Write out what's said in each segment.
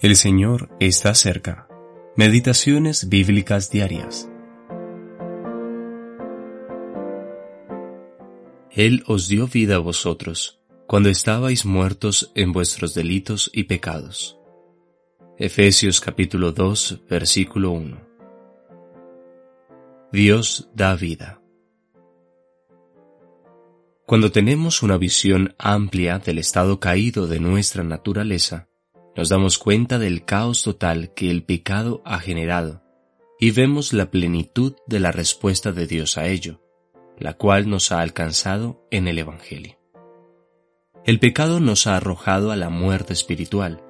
El Señor está cerca. Meditaciones bíblicas diarias. Él os dio vida a vosotros, cuando estabais muertos en vuestros delitos y pecados. Efesios capítulo 2, versículo 1. Dios da vida. Cuando tenemos una visión amplia del estado caído de nuestra naturaleza, nos damos cuenta del caos total que el pecado ha generado y vemos la plenitud de la respuesta de Dios a ello, la cual nos ha alcanzado en el Evangelio. El pecado nos ha arrojado a la muerte espiritual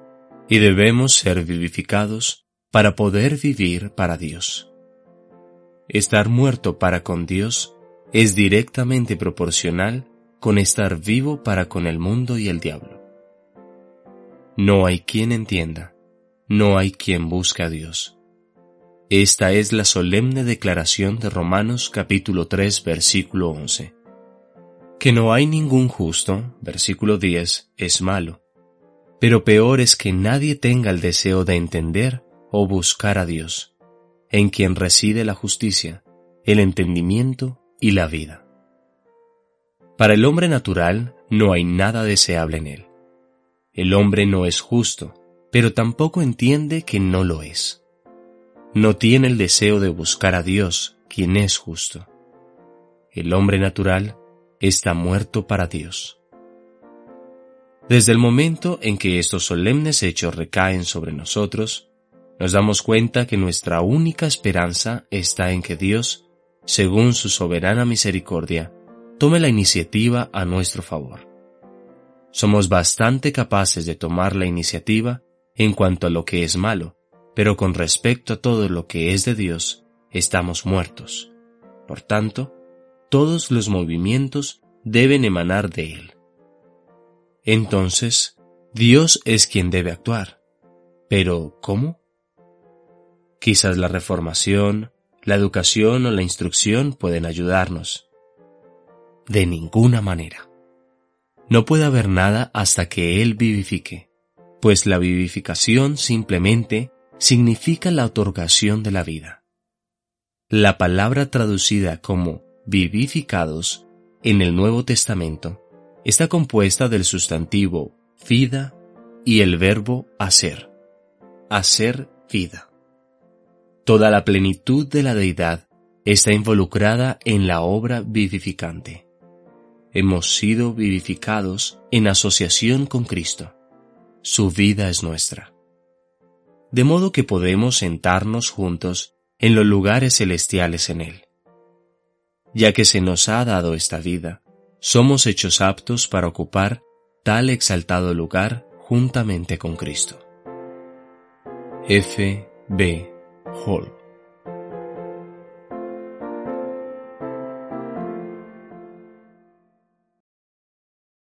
y debemos ser vivificados para poder vivir para Dios. Estar muerto para con Dios es directamente proporcional con estar vivo para con el mundo y el diablo. No hay quien entienda, no hay quien busque a Dios. Esta es la solemne declaración de Romanos capítulo 3 versículo 11. Que no hay ningún justo, versículo 10, es malo. Pero peor es que nadie tenga el deseo de entender o buscar a Dios, en quien reside la justicia, el entendimiento y la vida. Para el hombre natural no hay nada deseable en él. El hombre no es justo, pero tampoco entiende que no lo es. No tiene el deseo de buscar a Dios, quien es justo. El hombre natural está muerto para Dios. Desde el momento en que estos solemnes hechos recaen sobre nosotros, nos damos cuenta que nuestra única esperanza está en que Dios, según su soberana misericordia, tome la iniciativa a nuestro favor somos bastante capaces de tomar la iniciativa en cuanto a lo que es malo, pero con respecto a todo lo que es de Dios, estamos muertos. Por tanto, todos los movimientos deben emanar de Él. Entonces, Dios es quien debe actuar. Pero, ¿cómo? Quizás la reformación, la educación o la instrucción pueden ayudarnos. De ninguna manera. No puede haber nada hasta que Él vivifique, pues la vivificación simplemente significa la otorgación de la vida. La palabra traducida como vivificados en el Nuevo Testamento está compuesta del sustantivo vida y el verbo hacer, hacer vida. Toda la plenitud de la deidad está involucrada en la obra vivificante hemos sido vivificados en asociación con Cristo. Su vida es nuestra. De modo que podemos sentarnos juntos en los lugares celestiales en Él. Ya que se nos ha dado esta vida, somos hechos aptos para ocupar tal exaltado lugar juntamente con Cristo. F. B. Hall